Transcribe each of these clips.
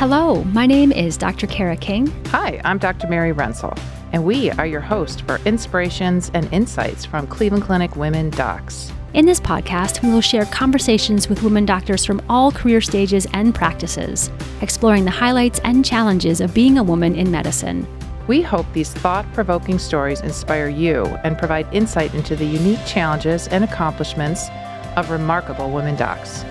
Hello, my name is Dr. Kara King. Hi, I'm Dr. Mary Rensel, and we are your host for inspirations and insights from Cleveland Clinic Women Docs. In this podcast, we will share conversations with women doctors from all career stages and practices, exploring the highlights and challenges of being a woman in medicine. We hope these thought provoking stories inspire you and provide insight into the unique challenges and accomplishments of remarkable women docs.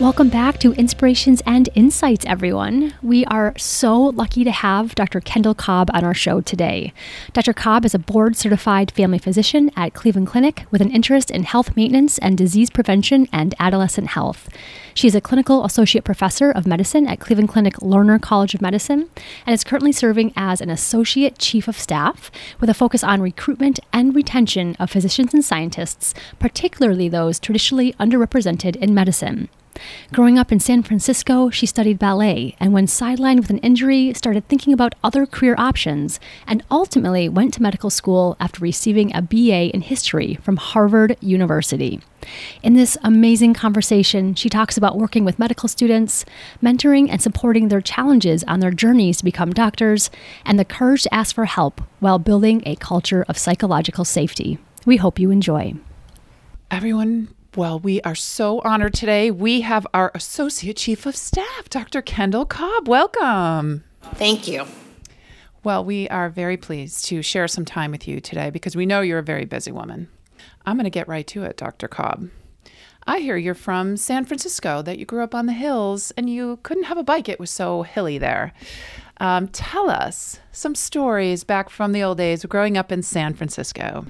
Welcome back to Inspirations and Insights, everyone. We are so lucky to have Dr. Kendall Cobb on our show today. Dr. Cobb is a board certified family physician at Cleveland Clinic with an interest in health maintenance and disease prevention and adolescent health. She is a clinical associate professor of medicine at Cleveland Clinic Lerner College of Medicine and is currently serving as an associate chief of staff with a focus on recruitment and retention of physicians and scientists, particularly those traditionally underrepresented in medicine. Growing up in San Francisco, she studied ballet and, when sidelined with an injury, started thinking about other career options and ultimately went to medical school after receiving a BA in history from Harvard University. In this amazing conversation, she talks about working with medical students, mentoring and supporting their challenges on their journeys to become doctors, and the courage to ask for help while building a culture of psychological safety. We hope you enjoy. Everyone, well, we are so honored today. We have our Associate Chief of Staff, Dr. Kendall Cobb. Welcome. Thank you. Well, we are very pleased to share some time with you today because we know you're a very busy woman. I'm going to get right to it, Dr. Cobb. I hear you're from San Francisco, that you grew up on the hills and you couldn't have a bike, it was so hilly there. Um, tell us some stories back from the old days of growing up in San Francisco.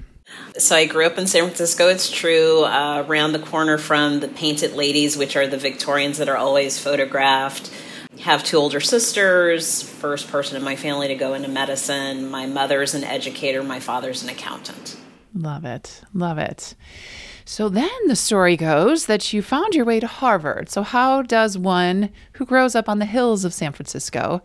So I grew up in San Francisco. It's true, uh, around the corner from the Painted Ladies, which are the Victorians that are always photographed. Have two older sisters. First person in my family to go into medicine. My mother's an educator. My father's an accountant. Love it. Love it. So then the story goes that you found your way to Harvard. So, how does one who grows up on the hills of San Francisco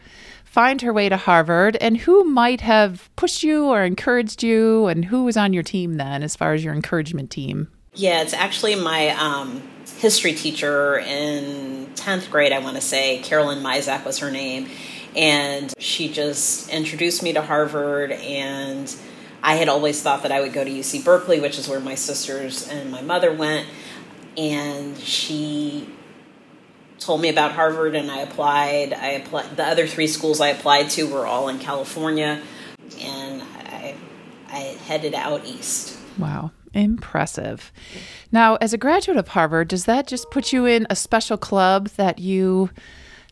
find her way to Harvard? And who might have pushed you or encouraged you? And who was on your team then, as far as your encouragement team? Yeah, it's actually my um, history teacher in 10th grade, I want to say. Carolyn Mizak was her name. And she just introduced me to Harvard and I had always thought that I would go to UC Berkeley, which is where my sisters and my mother went. And she told me about Harvard, and I applied. I applied. The other three schools I applied to were all in California, and I, I headed out east. Wow. Impressive. Now, as a graduate of Harvard, does that just put you in a special club that you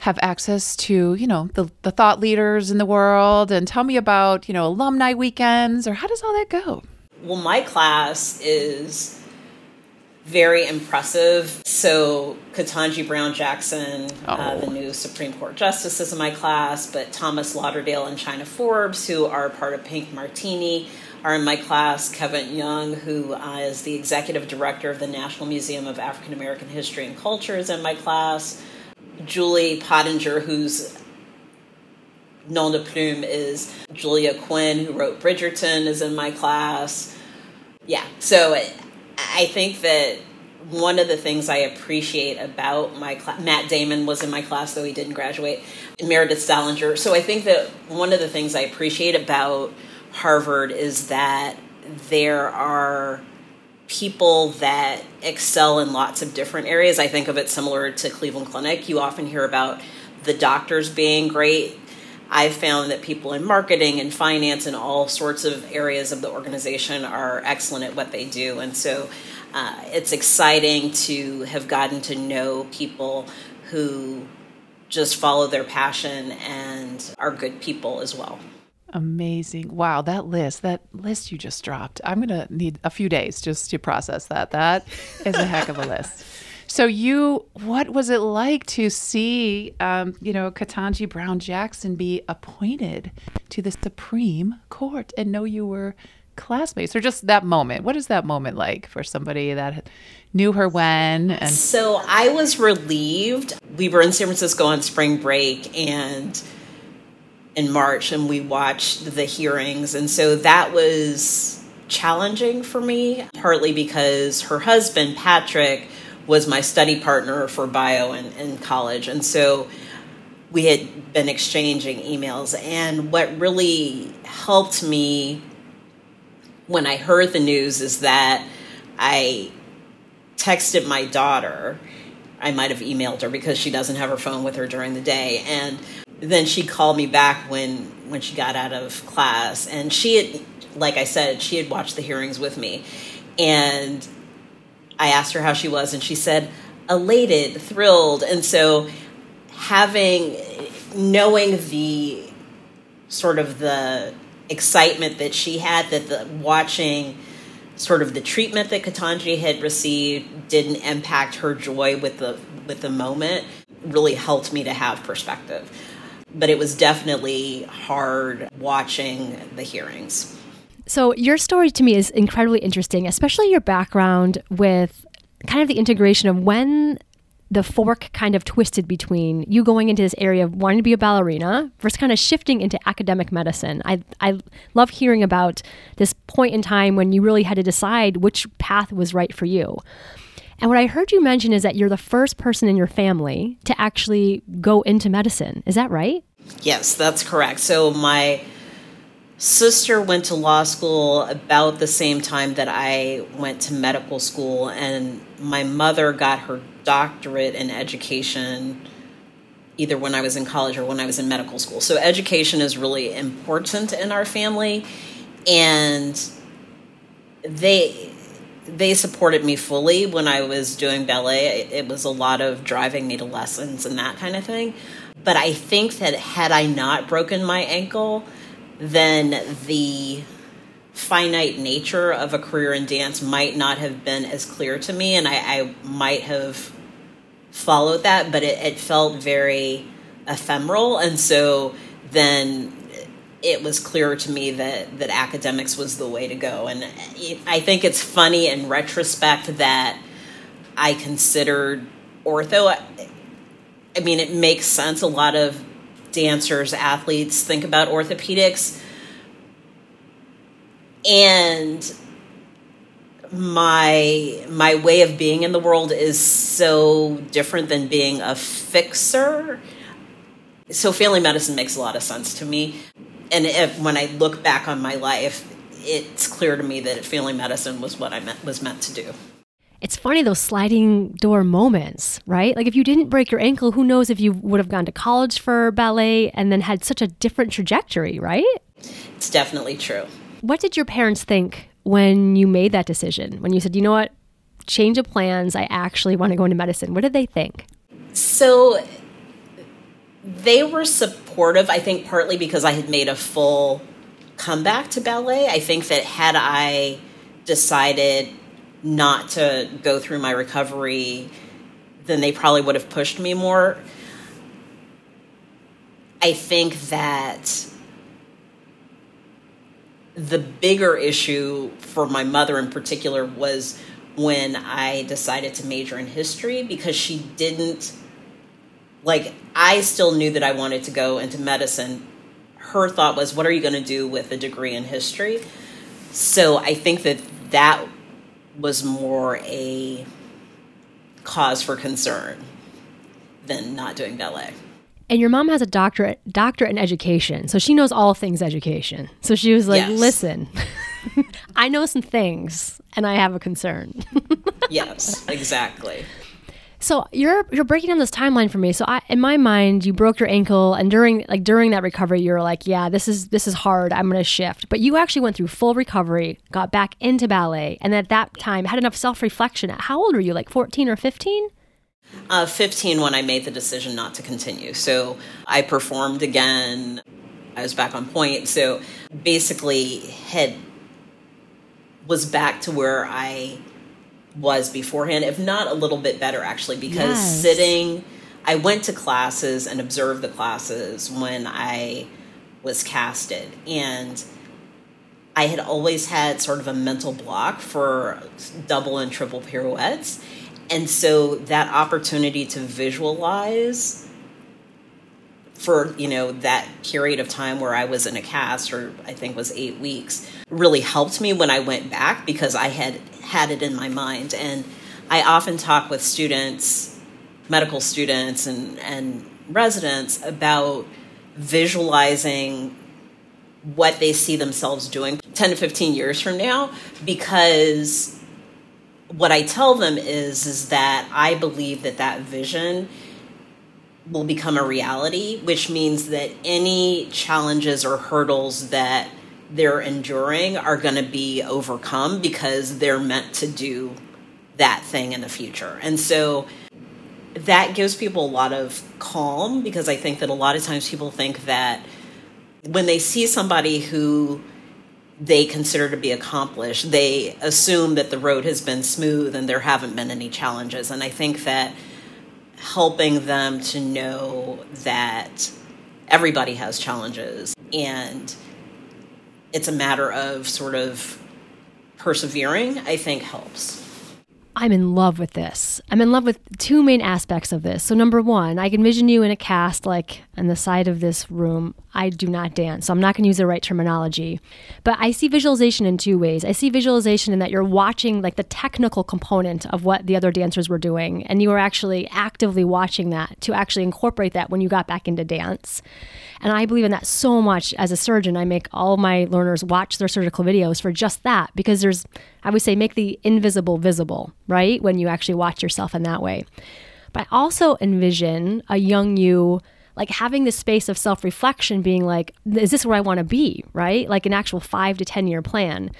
have access to, you know, the, the thought leaders in the world and tell me about, you know, alumni weekends or how does all that go? Well, my class is very impressive. So, Ketanji Brown Jackson, oh. uh, the new Supreme Court Justice, is in my class, but Thomas Lauderdale and China Forbes, who are part of Pink Martini, are in my class. Kevin Young, who uh, is the executive director of the National Museum of African American History and Culture, is in my class. Julie Pottinger, who's nom de plume is Julia Quinn, who wrote Bridgerton, is in my class. Yeah, so I think that one of the things I appreciate about my class, Matt Damon was in my class, though he didn't graduate, Meredith Salenger. So I think that one of the things I appreciate about Harvard is that there are people that excel in lots of different areas. I think of it similar to Cleveland Clinic. You often hear about the doctors being great. I've found that people in marketing and finance and all sorts of areas of the organization are excellent at what they do. And so uh, it's exciting to have gotten to know people who just follow their passion and are good people as well. Amazing. Wow, that list, that list you just dropped. I'm going to need a few days just to process that. That is a heck of a list. So you, what was it like to see, um, you know, Ketanji Brown Jackson be appointed to the Supreme Court and know you were classmates, or just that moment? What is that moment like for somebody that knew her when? And so I was relieved. We were in San Francisco on spring break, and in March and we watched the hearings. And so that was challenging for me, partly because her husband, Patrick, was my study partner for bio in, in college. And so we had been exchanging emails. And what really helped me when I heard the news is that I texted my daughter. I might have emailed her because she doesn't have her phone with her during the day. And then she called me back when when she got out of class and she had like I said, she had watched the hearings with me. And I asked her how she was and she said elated, thrilled. And so having knowing the sort of the excitement that she had that the watching sort of the treatment that Ketanji had received didn't impact her joy with the with the moment really helped me to have perspective. But it was definitely hard watching the hearings. So your story to me is incredibly interesting, especially your background with kind of the integration of when the fork kind of twisted between you going into this area of wanting to be a ballerina versus kind of shifting into academic medicine. I, I love hearing about this point in time when you really had to decide which path was right for you. And what I heard you mention is that you're the first person in your family to actually go into medicine. Is that right? Yes, that's correct. So my sister went to law school about the same time that I went to medical school, and my mother got her doctorate in education either when I was in college or when I was in medical school. So education is really important in our family, and they they supported me fully when I was doing ballet. It was a lot of driving me to lessons and that kind of thing. But I think that had I not broken my ankle, then the finite nature of a career in dance might not have been as clear to me, and I, I might have followed that, but it, it felt very ephemeral, and so then it was clear to me that that academics was the way to go, and I think it's funny in retrospect that I considered ortho. I mean, it makes sense. A lot of dancers, athletes think about orthopedics. And my my way of being in the world is so different than being a fixer. So family medicine makes a lot of sense to me. And if, when I look back on my life, it's clear to me that family medicine was what I meant, was meant to do it's funny those sliding door moments, right? Like if you didn't break your ankle, who knows if you would have gone to college for ballet and then had such a different trajectory, right? It's definitely true. What did your parents think when you made that decision? When you said, you know what, change of plans, I actually want to go into medicine. What did they think? So they were supportive, I think, partly because I had made a full comeback to ballet. I think that had I decided not to go through my recovery, then they probably would have pushed me more. I think that the bigger issue for my mother in particular was when I decided to major in history because she didn't like I still knew that I wanted to go into medicine. Her thought was what are you going to do with a degree in history? So I think that that was more a cause for concern than not doing ballet. And your mom has a doctorate doctorate in education, so she knows all things education. So she was like, yes. "Listen, I know some things, and I have a concern." yes, exactly. So you're you're breaking down this timeline for me. So I, in my mind, you broke your ankle, and during like during that recovery, you were like, "Yeah, this is this is hard. I'm to shift." But you actually went through full recovery, got back into ballet, and at that time had enough self reflection. How old were you? Like 14 or 15? Uh, 15 when I made the decision not to continue. So I performed again. I was back on pointe. So basically, had was back to where I was beforehand, if not a little bit better actually, because yes. sitting, I went to classes and observed the classes when I was casted. And I had always had sort of a mental block for double and triple pirouettes. And so that opportunity to visualize for you know that period of time where I was in a cast, or I think was eight weeks, really helped me when I went back because I had had it in my mind. And I often talk with students, medical students, and and residents about visualizing what they see themselves doing 10 to 15 years from now because what I tell them is is that I believe that that vision will become a reality, which means that any challenges or hurdles that they're enduring are going to be overcome because they're meant to do that thing in the future. And so that gives people a lot of calm because I think that a lot of times people think that when they see somebody who they consider to be accomplished, they assume that the road has been smooth and there haven't been any challenges. And I think that helping them to know that everybody has challenges and it's a matter of sort of persevering, I think helps. I'm in love with this. I'm in love with two main aspects of this. So, number one, I can envision you in a cast like on the side of this room. I do not dance, so I'm not going to use the right terminology. But I see visualization in two ways. I see visualization in that you're watching like the technical component of what the other dancers were doing, and you were actually actively watching that to actually incorporate that when you got back into dance. And I believe in that so much as a surgeon. I make all my learners watch their surgical videos for just that because there's, I would say, make the invisible visible, right? When you actually watch yourself in that way. But I also envision a young you like having this space of self reflection, being like, is this where I want to be, right? Like an actual five to 10 year plan.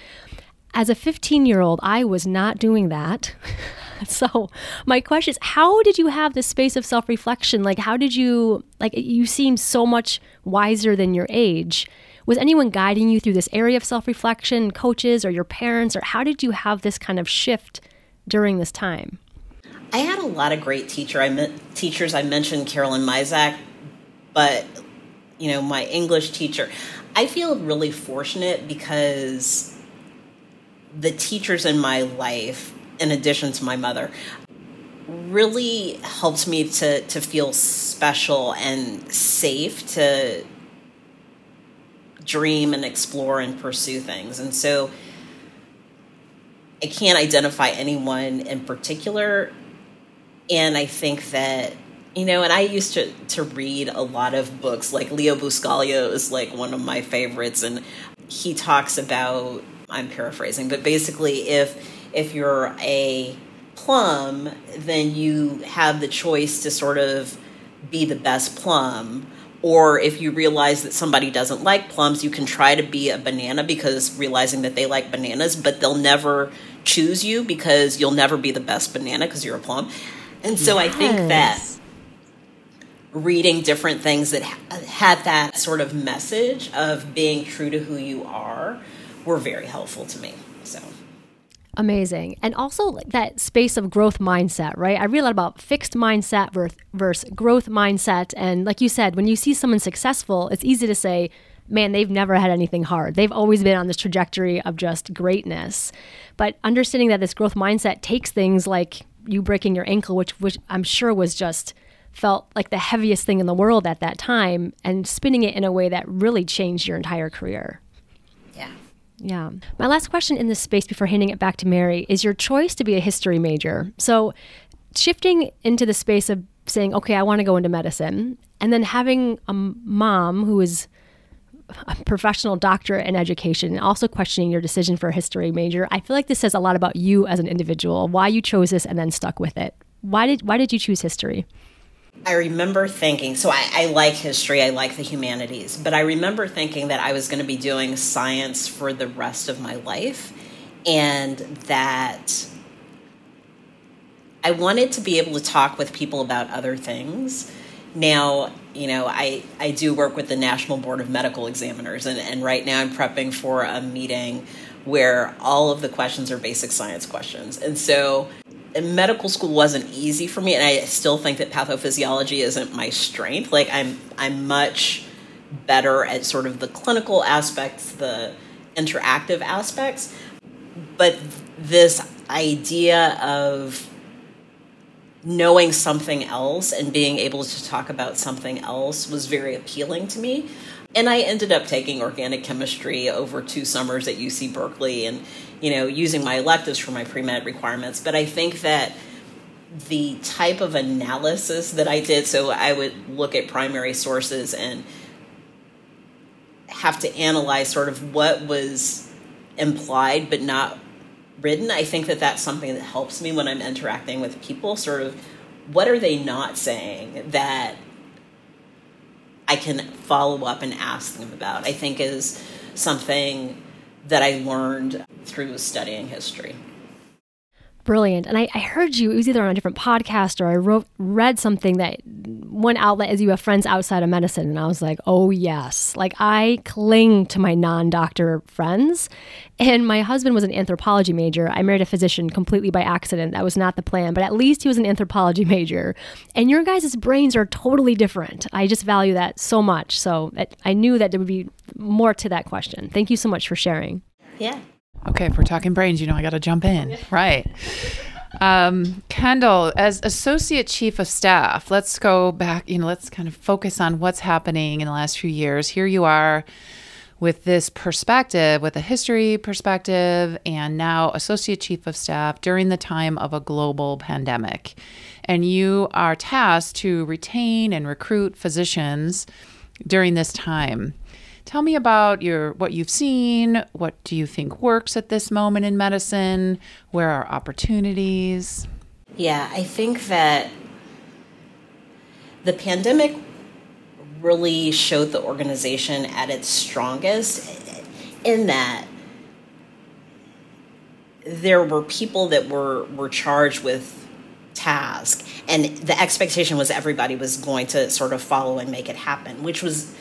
As a 15 year old, I was not doing that. so my question is how did you have this space of self-reflection? Like how did you like you seem so much wiser than your age. Was anyone guiding you through this area of self-reflection coaches or your parents or how did you have this kind of shift during this time? I had a lot of great teacher i met teachers. I mentioned carolyn mizak but you know my english teacher. I feel really fortunate because the teachers in my life in addition to my mother, really helped me to, to feel special and safe to dream and explore and pursue things. And so I can't identify anyone in particular. And I think that, you know, and I used to, to read a lot of books, like Leo Buscaglia is like one of my favorites. And he talks about, I'm paraphrasing, but basically, if if you're a plum, then you have the choice to sort of be the best plum. Or if you realize that somebody doesn't like plums, you can try to be a banana because realizing that they like bananas, but they'll never choose you because you'll never be the best banana because you're a plum. And so yes. I think that reading different things that had that sort of message of being true to who you are were very helpful to me. Amazing. And also like that space of growth mindset, right? I read a lot about fixed mindset versus growth mindset. And like you said, when you see someone successful, it's easy to say, man, they've never had anything hard. They've always been on this trajectory of just greatness. But understanding that this growth mindset takes things like you breaking your ankle, which, which I'm sure was just felt like the heaviest thing in the world at that time, and spinning it in a way that really changed your entire career. Yeah. My last question in this space before handing it back to Mary is your choice to be a history major. So, shifting into the space of saying, okay, I want to go into medicine, and then having a mom who is a professional doctor in education and also questioning your decision for a history major, I feel like this says a lot about you as an individual, why you chose this and then stuck with it. Why did why did you choose history? I remember thinking, so I, I, like history, I like the humanities, but I remember thinking that I was going to be doing science for the rest of my life and that I wanted to be able to talk with people about other things. Now, you know, I, I do work with the National Board of Medical Examiners, and, and right now I'm prepping for a meeting where all of the questions are basic science questions. And so medical school wasn't easy for me and i still think that pathophysiology isn't my strength. Like i'm i'm much better at sort of the clinical aspects the interactive aspects. But this idea of knowing something else and being able to talk about something else was very appealing to me. And I ended up taking organic chemistry over two summers at UC Berkeley and, you know, using my electives for my pre med requirements. But I think that the type of analysis that I did, so I would look at primary sources and have to analyze sort of what was implied but not written. I think that that's something that helps me when I'm interacting with people, sort of what are they not saying that I can follow up and ask them about, I think is something that I learned through studying history. Brilliant. And I, I, heard you, it was either on a different podcast or I wrote, read something that one outlet is you have friends outside of medicine. And I was like, oh, yes. Like I cling to my non doctor friends. And my husband was an anthropology major. I married a physician completely by accident. That was not the plan, but at least he was an anthropology major. And your guys' brains are totally different. I just value that so much. So I knew that there would be more to that question. Thank you so much for sharing. Yeah. Okay, if we're talking brains, you know I got to jump in. Right. Um, Kendall, as Associate Chief of Staff, let's go back, you know, let's kind of focus on what's happening in the last few years. Here you are with this perspective, with a history perspective, and now Associate Chief of Staff during the time of a global pandemic. And you are tasked to retain and recruit physicians during this time. Tell me about your what you've seen. What do you think works at this moment in medicine? Where are opportunities? Yeah, I think that the pandemic really showed the organization at its strongest in that there were people that were were charged with task and the expectation was everybody was going to sort of follow and make it happen which was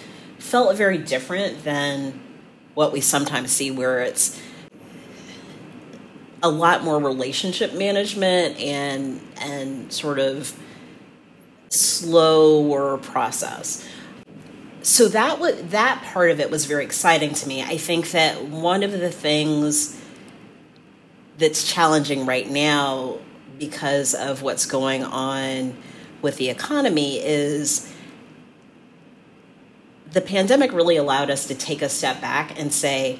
felt very different than what we sometimes see, where it's a lot more relationship management and and sort of slower process. So that was that part of it was very exciting to me. I think that one of the things that's challenging right now because of what's going on with the economy is the pandemic really allowed us to take a step back and say,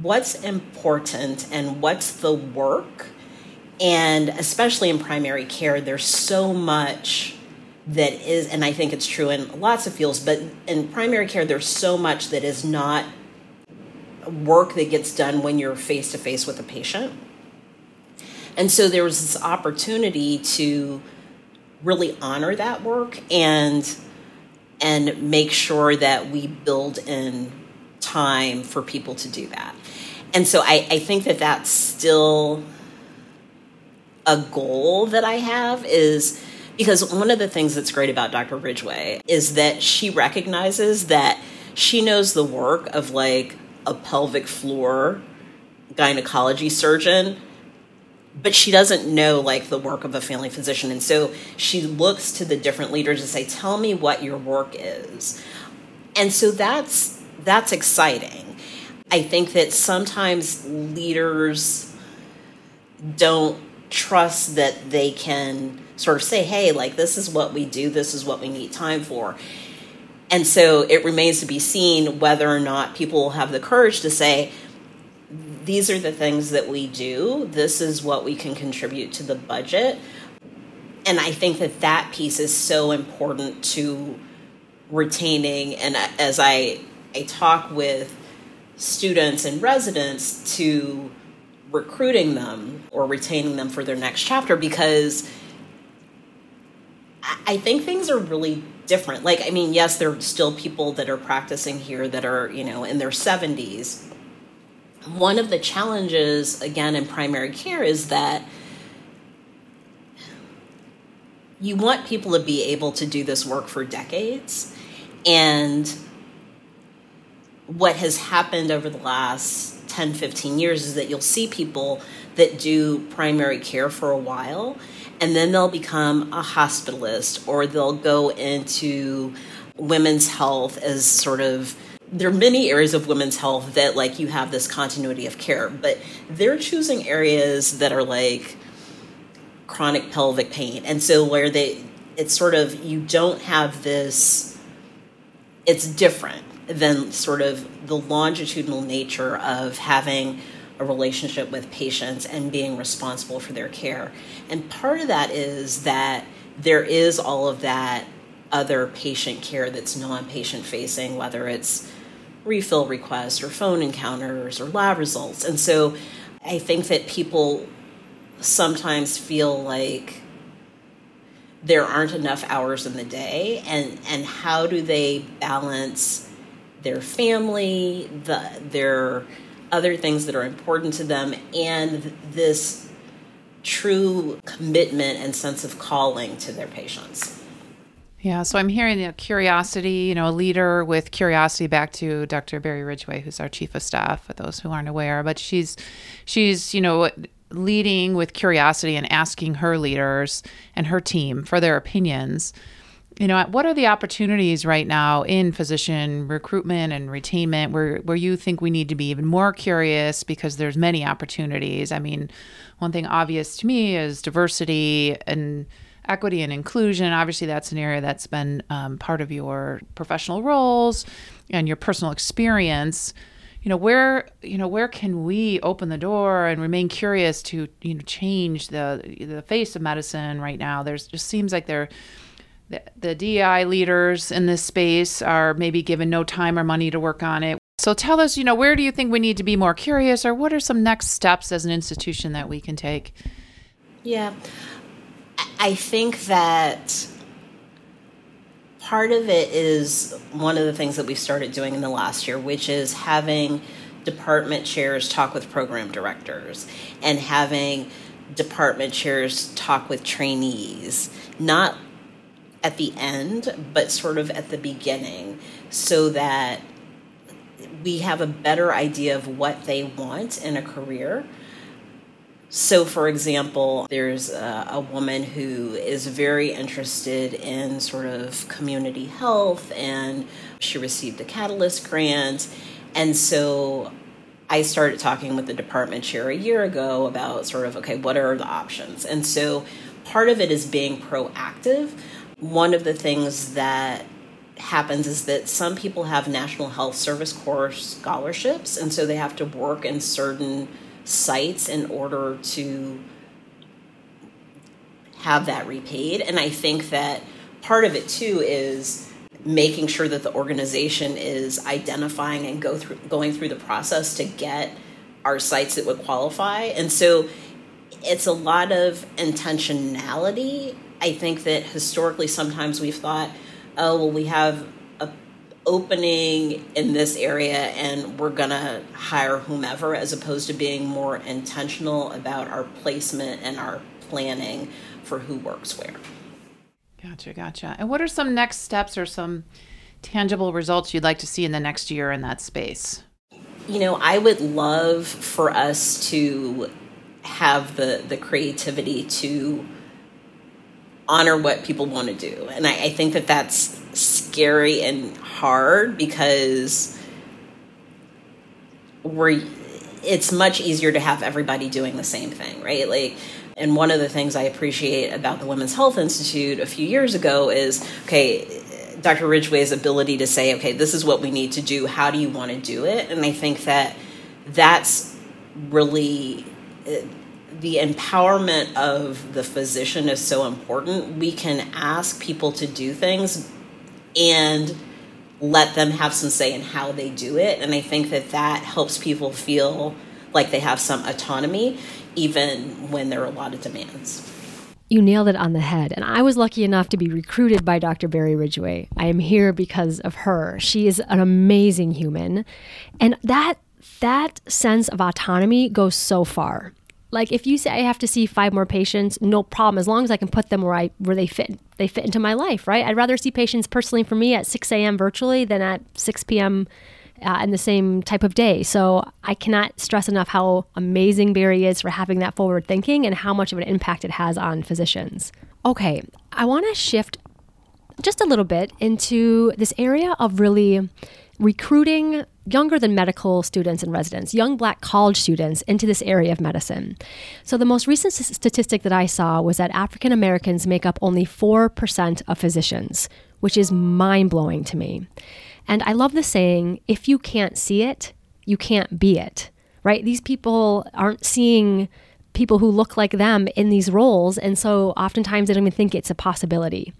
what's important and what's the work? And especially in primary care, there's so much that is, and I think it's true in lots of fields, but in primary care, there's so much that is not work that gets done when you're face to face with a patient. And so there was this opportunity to really honor that work and and make sure that we build in time for people to do that. And so I, I think that that's still a goal that I have is because one of the things that's great about Dr. Ridgeway is that she recognizes that she knows the work of like a pelvic floor gynecology surgeon but she doesn't know like the work of a family physician and so she looks to the different leaders and say tell me what your work is. And so that's that's exciting. I think that sometimes leaders don't trust that they can sort of say hey like this is what we do this is what we need time for. And so it remains to be seen whether or not people will have the courage to say these are the things that we do. This is what we can contribute to the budget. And I think that that piece is so important to retaining. And uh, as I, I talk with students and residents to recruiting them or retaining them for their next chapter because I think things are really different. Like, I mean, yes, there are still people that are practicing here that are, you know, in their 70s one of the challenges, again, in primary care is that you want people to be able to do this work for decades. And what has happened over the last 10, 15 years is that you'll see people that do primary care for a while and then they'll become a hospitalist or they'll go into women's health as sort of there are many areas of women's health that like you have this continuity of care but they're choosing areas that are like chronic pelvic pain and so where they it's sort of you don't have this it's different than sort of the longitudinal nature of having a relationship with patients and being responsible for their care. And part of that is that there is all of that other patient care that's non patient facing, whether it's refill requests or phone encounters or lab results. And so I think that people sometimes feel like there aren't enough hours in the day and and how do they balance their family the their other things that are important to them and this true commitment and sense of calling to their patients yeah, so I'm hearing you know, curiosity, you know, a leader with curiosity back to Dr. Beri Ridgeway, who's our chief of staff, for those who aren't aware. But she's she's, you know, leading with curiosity and asking her leaders and her team for their opinions. You know, what are the opportunities right now in physician recruitment and retainment where, where you think we need to be even more curious because there's many opportunities? I mean, one thing obvious to me is diversity and equity and inclusion. Obviously, that's an area that's been um, part of your professional roles and your personal experience. You know where you know where can we open the door and remain curious to you know change the the face of medicine right now? There's just seems like there the, the DEI leaders in this space are maybe given no time or money to work on it. So tell us you know where do you think we need to be more curious or what are some next steps as an institution that we can take? Yeah i think that part of it is one of the things that we started doing in the last year, which is having department chairs talk with program directors and having department chairs talk with trainees, not at the end, but sort of at the beginning, so that we have a better idea of what they want in a career so, for example, there's a, a, woman who is very interested in sort of community health, and she received a Catalyst grant. And so I started talking with the department chair a year ago about sort of, okay, what are the options? And so part of it is being proactive. One of the things that happens is that some people have National Health Service Corps scholarships, and so they have to work in certain sites in order to have that repaid. And I think that part of it too is making sure that the organization is identifying and go through going through the process to get our sites that would qualify. And so it's a lot of intentionality. I think that historically sometimes we've thought, oh well we have opening in this area and we're going to hire whomever as opposed to being more intentional about our placement and our planning for who works where. Gotcha, gotcha. And what are some next steps or some tangible results you'd like to see in the next year in that space? You know, I would love for us to have the the creativity to honor what people want to do. And I, I think that that's scary and hard because we're it's much easier to have everybody doing the same thing, right? Like and one of the things I appreciate about the Women's Health Institute a few years ago is okay, Dr. Ridgeway's ability to say, okay, this is what we need to do. How do you want to do it? And I think that that's really uh, the empowerment of the physician is so important. We can ask people to do things and let them have some say in how they do it. And I think that that helps people feel like they have some autonomy, even when there are a lot of demands. You nailed it on the head. And I was lucky enough to be recruited by Dr. Beri Ridgeway. I am here because of her. She is an amazing human. And that that sense of autonomy goes so far like if you say I have to see five more patients, no problem. As long as I can put them where I where they fit they fit into my life, right? I'd rather see patients personally for me at 6 a.m. virtually than at 6 p.m. Uh, in the same type of day. So I cannot stress enough how amazing Beri is for having that forward thinking and how much of an impact it has on physicians. Okay, I want to shift just a little bit into this area of really recruiting younger than medical students and residents, young black college students into this area of medicine. So, the most recent statistic that I saw was that African Americans make up only 4% of physicians, which is mind blowing to me. And I love the saying if you can't see it, you can't be it. right? These people aren't seeing people who look like them in these roles. And so oftentimes they don't even think it's a possibility.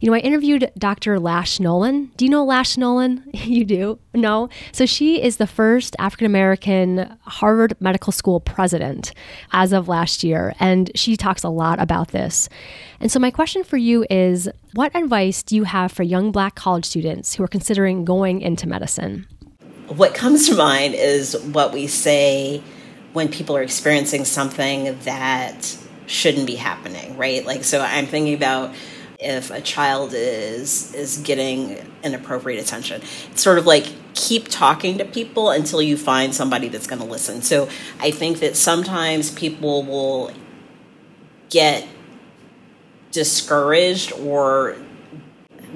You know, I interviewed Dr. Lash Nolen. Do you know Lash Nolen? you do? No? So she is the first African American Harvard Medical School president as of last year. And she talks a lot about this. And so my question for you is what advice do you have for young black college students who are considering going into medicine? What comes to mind is what we say when people are experiencing something that shouldn't be happening, right? Like, so I'm thinking about if a child is is getting inappropriate attention. It's sort of like keep talking to people until you find somebody that's going to listen. So I think that sometimes people will get discouraged or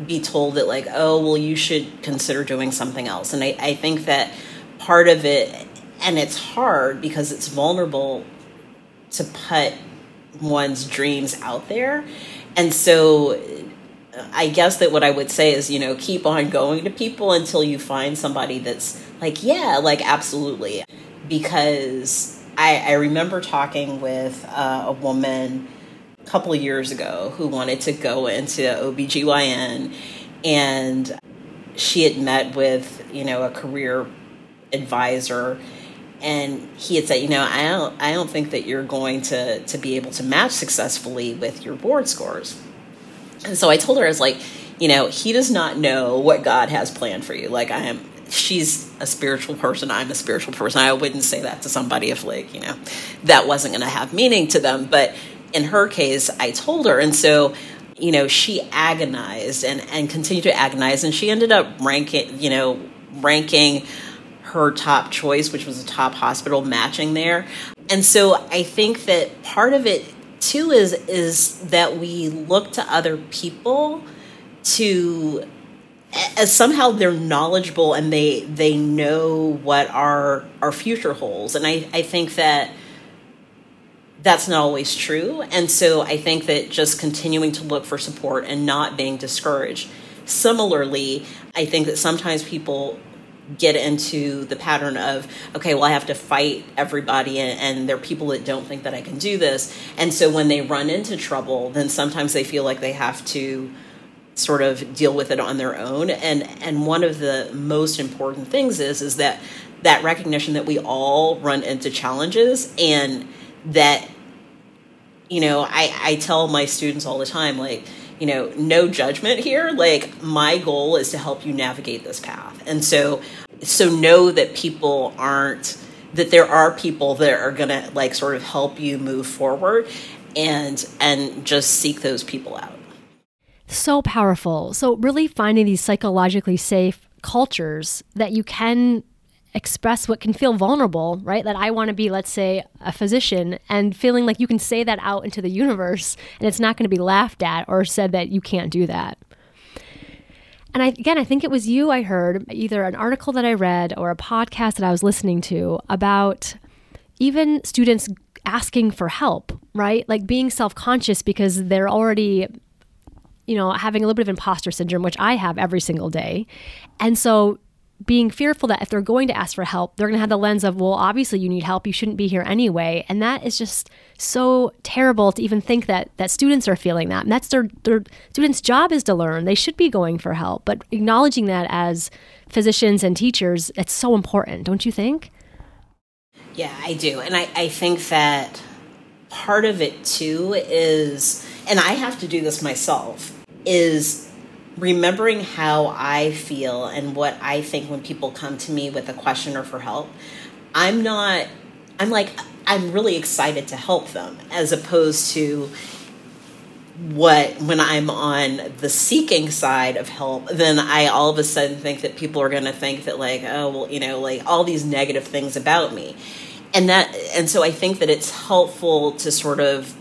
be told that like oh well you should consider doing something else and I, I think that part of it and it's hard because it's vulnerable to put one's dreams out there and so I guess that what I would say is, you know, keep on going to people until you find somebody that's like, yeah, like absolutely. Because I, I remember talking with uh, a woman a couple years ago who wanted to go into OBGYN and she had met with, you know, a career advisor and he had said, you know, I don't, I don't think that you're going to to be able to match successfully with your board scores. And so I told her, I was like, you know, he does not know what God has planned for you. Like I am, she's a spiritual person. I'm a spiritual person. I wouldn't say that to somebody if, like, you know, that wasn't going to have meaning to them. But in her case, I told her, and so you know, she agonized and and continued to agonize, and she ended up ranking, you know, ranking her top choice, which was a top hospital, matching there. And so I think that part of it too is is that we look to other people to as somehow they're knowledgeable and they they know what our our future holds. And i i think that that's not always true. And so i think that just continuing to look for support and not being discouraged. Similarly i think that sometimes people get into the pattern of okay well i have to fight everybody and, and, there are people that don't think that i can do this and so when they run into trouble then sometimes they feel like they have to sort of deal with it on their own and and one of the most important things is is that that recognition that we all run into challenges and that you know i i tell my students all the time like you know, no judgment here. Like my goal is to help you navigate this path. And so so know that people aren't that there are people that are going to like sort of help you move forward and and just seek those people out. So powerful. So really finding these psychologically safe cultures that you can express what can feel vulnerable, right? That I want to be, let's say, a physician and feeling like you can say that out into the universe and it's not going to be laughed at or said that you can't do that. And I, again, I think it was you I heard, either an article that I read or a podcast that I was listening to about even students asking for help, right? Like being self conscious because they're already you know, having a little bit of imposter syndrome, which I have every single day. And so being fearful that if they're going to ask for help, they're going to have the lens of, well, obviously you need help. You shouldn't be here anyway. And that is just so terrible to even think that that students are feeling that. And that's their their students' job is to learn. They should be going for help. But acknowledging that as physicians and teachers, it's so important, don't you think? Yeah, I do. And I, I think that part of it too is and I have to do this myself, is remembering how I feel and what I think when people come to me with a question or for help, I'm not, I'm like, I'm really excited to help them as opposed to what when I'm on the seeking side of help, then I all of a sudden think that people are going to think that, like, oh, well, you know, like all these negative things about me. And that, and so I think that it's helpful to sort of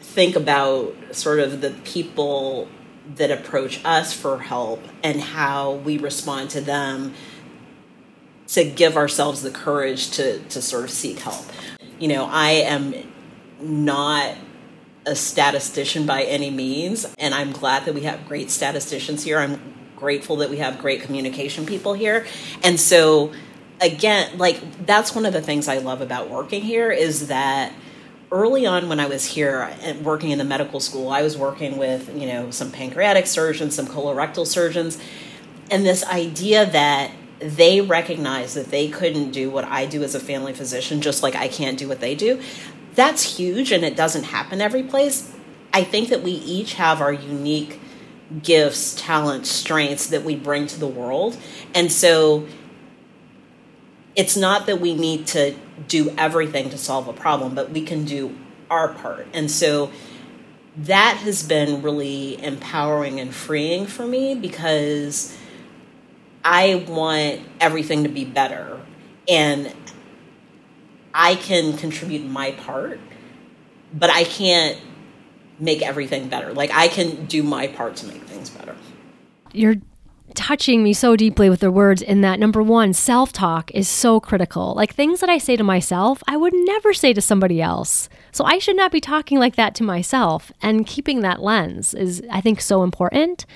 think about sort of the people that approach us for help and how we respond to them to give ourselves the courage to to sort of seek help. You know, I am not a statistician by any means, and I'm glad that we have great statisticians here. I'm grateful that we have great communication people here. And so again, like that's one of the things I love about working here is that early on when I was here uh, working in the medical school, I was working with, you know, some pancreatic surgeons, some colorectal surgeons, and this idea that they recognize that they couldn't do what I do as a family physician, just like I can't do what they do. That's huge and it doesn't happen every place. I think that we each have our unique gifts, talents, strengths that we bring to the world. And so it's not that we need to do everything to solve a problem, but we can do our part. And so that has been really empowering and freeing for me because I want everything to be better. And I can contribute my part, but I can't make everything better. Like I can do my part to make things better. You're touching me so deeply with the words in that number one, self talk is so critical. Like things that I say to myself, I would never say to somebody else. So I should not be talking like that to myself. And keeping that lens is, I think, so important.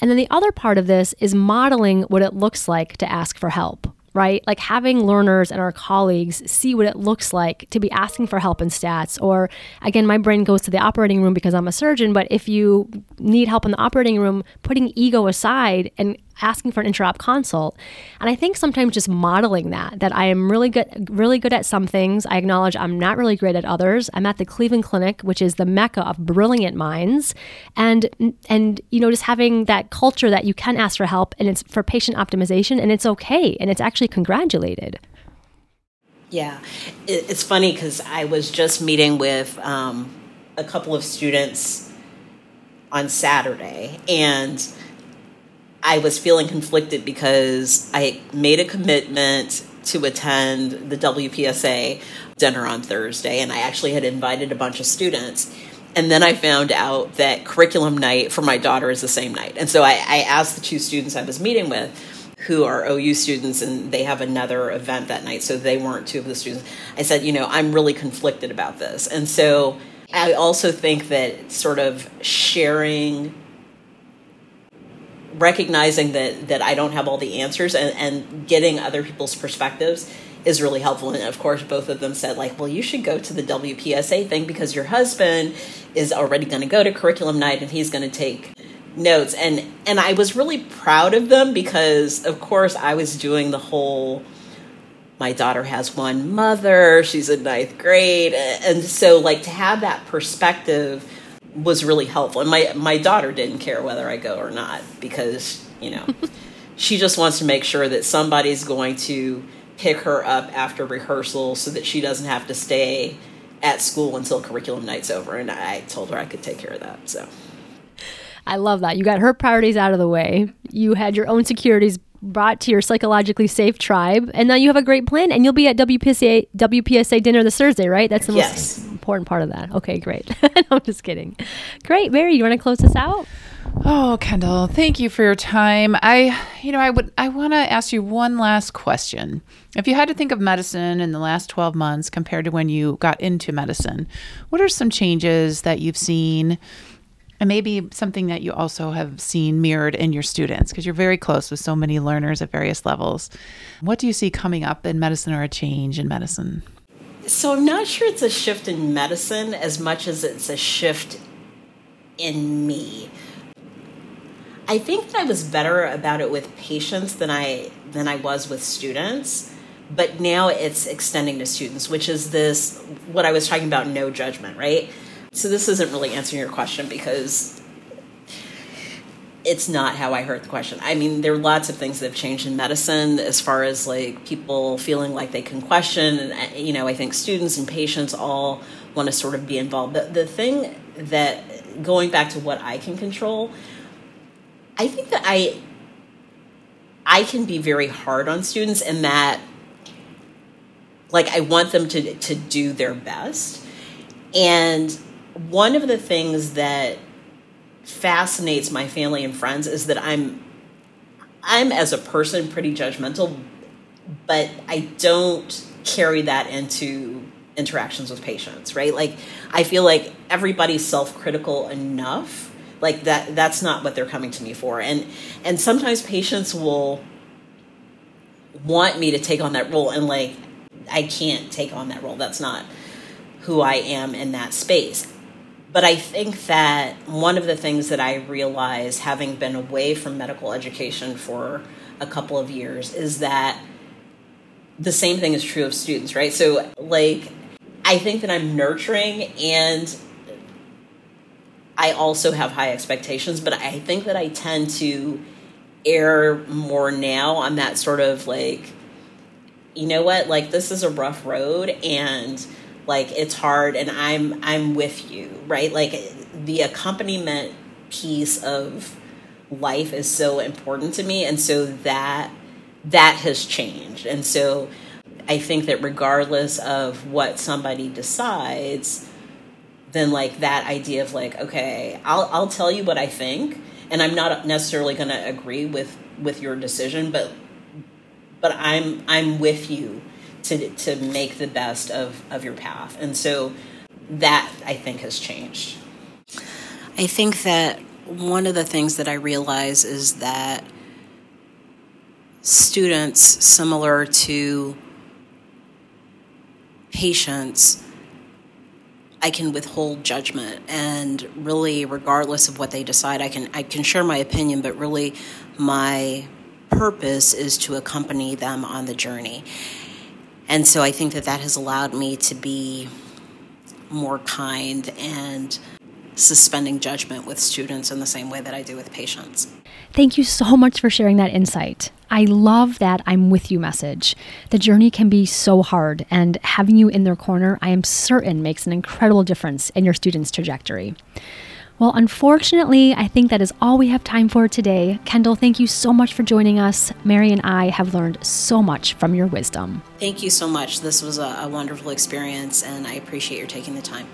And then the other part of this is modeling what it looks like to ask for help right? Like having learners and our colleagues see what it looks like to be asking for help in stats. Or again, my brain goes to the operating room because I'm a surgeon, but if you need help in the operating room, putting ego aside and asking for an intraop consult. And I think sometimes just modeling that, that I am really good, really good at some things. I acknowledge I'm not really great at others. I'm at the Cleveland Clinic, which is the mecca of brilliant minds. And, and, you know, just having that culture that you can ask for help and it's for patient optimization and it's okay. And it's actually congratulated. Yeah. It's funny because I was just meeting with um, a couple of students on Saturday and I was feeling conflicted because I made a commitment to attend the WPSA dinner on Thursday, and I actually had invited a bunch of students. And then I found out that curriculum night for my daughter is the same night. And so I, I asked the two students I was meeting with, who are OU students, and they have another event that night, so they weren't two of the students. I said, you know, I'm really conflicted about this. And so I also think that sort of sharing recognizing that that I don't have all the answers and, and getting other people's perspectives is really helpful. And of course, both of them said, like, well, you should go to the WPSA thing because your husband is already going to go to curriculum night and he's going to take notes. And and I was really proud of them because, of course, I was doing the whole. My daughter has one mother. She's in ninth grade, and so like to have that perspective was really helpful. And my my daughter didn't care whether I go or not because you know she just wants to make sure that somebody's going to pick her up after rehearsal so that she doesn't have to stay at school until curriculum night's over. And I told her I could take care of that. So. I love that. You got her priorities out of the way. You had your own securities brought to your psychologically safe tribe, and now you have a great plan. And you'll be at WPSA WPSA dinner this Thursday, right? That's the yes. most important part of that. Okay, great. I'm just kidding. Great, Mary. You want to close this out? Oh, Kendall, thank you for your time. I, you know, I would, I want to ask you one last question. If you had to think of medicine in the last 12 months compared to when you got into medicine, what are some changes that you've seen? And maybe something that you also have seen mirrored in your students because you're very close with so many learners at various levels. What do you see coming up in medicine or a change in medicine? So I'm not sure it's a shift in medicine as much as it's a shift in me. I think that I was better about it with patients than I than I was with students, but now it's extending to students, which is this what I was talking about no judgment, right? So this isn't really answering your question because it's not how I heard the question. I mean, there are lots of things that have changed in medicine as far as like people feeling like they can question, and uh, you know, I think students and patients all want to sort of be involved. But the thing that going back to what I can control, I think that I I can be very hard on students in that like I want them to to do their best. And one of the things that fascinates my family and friends is that I'm I'm as a person pretty judgmental, but I don't carry that into interactions with patients, right? Like I feel like everybody's self-critical enough like that that's not what they're coming to me for. And and sometimes patients will want me to take on that role and like I can't take on that role. That's not who I am in that space. But I think that one of the things that I realized having been away from medical education for a couple of years is that the same thing is true of students, right? So, like, I think that I'm nurturing and I also have high expectations, but I think that I tend to err more now on that sort of like, you know what, like, this is a rough road and like it's hard and I'm I'm with you, right? Like the accompaniment piece of life is so important to me and so that that has changed. And so I think that regardless of what somebody decides, then like that idea of like, okay, I'll I'll tell you what I think, and I'm not necessarily going to agree with with your decision, but but I'm I'm with you to to make the best of of your path, and so that I think has changed. I think that one of the things that I realize is that students, similar to patients, I can withhold judgment and really regardless of what they decide I can I can share my opinion but really my purpose is to accompany them on the journey. And so I think that that has allowed me to be more kind and suspending judgment with students in the same way that I do with patients. Thank you so much for sharing that insight. I love that I'm with you message. The journey can be so hard, and having you in their corner, I am certain, makes an incredible difference in your students' trajectory. Well, unfortunately, I think that is all we have time for today. Kendall, thank you so much for joining us. Mary and I have learned so much from your wisdom. Thank you so much. This was a, a wonderful experience, and I appreciate your taking the time.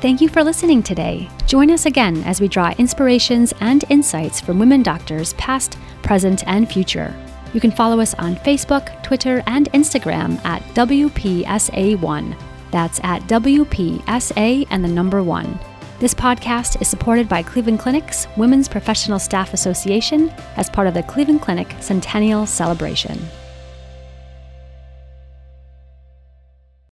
Thank you for listening today. Join us again as we draw inspirations and insights from women doctors, past, present, and future. You can follow us on Facebook, Twitter, and Instagram at WPSA1. That's at WPSA and the number one. This podcast is supported by Cleveland Clinic's Women's Professional Staff Association as part of the Cleveland Clinic Centennial Celebration.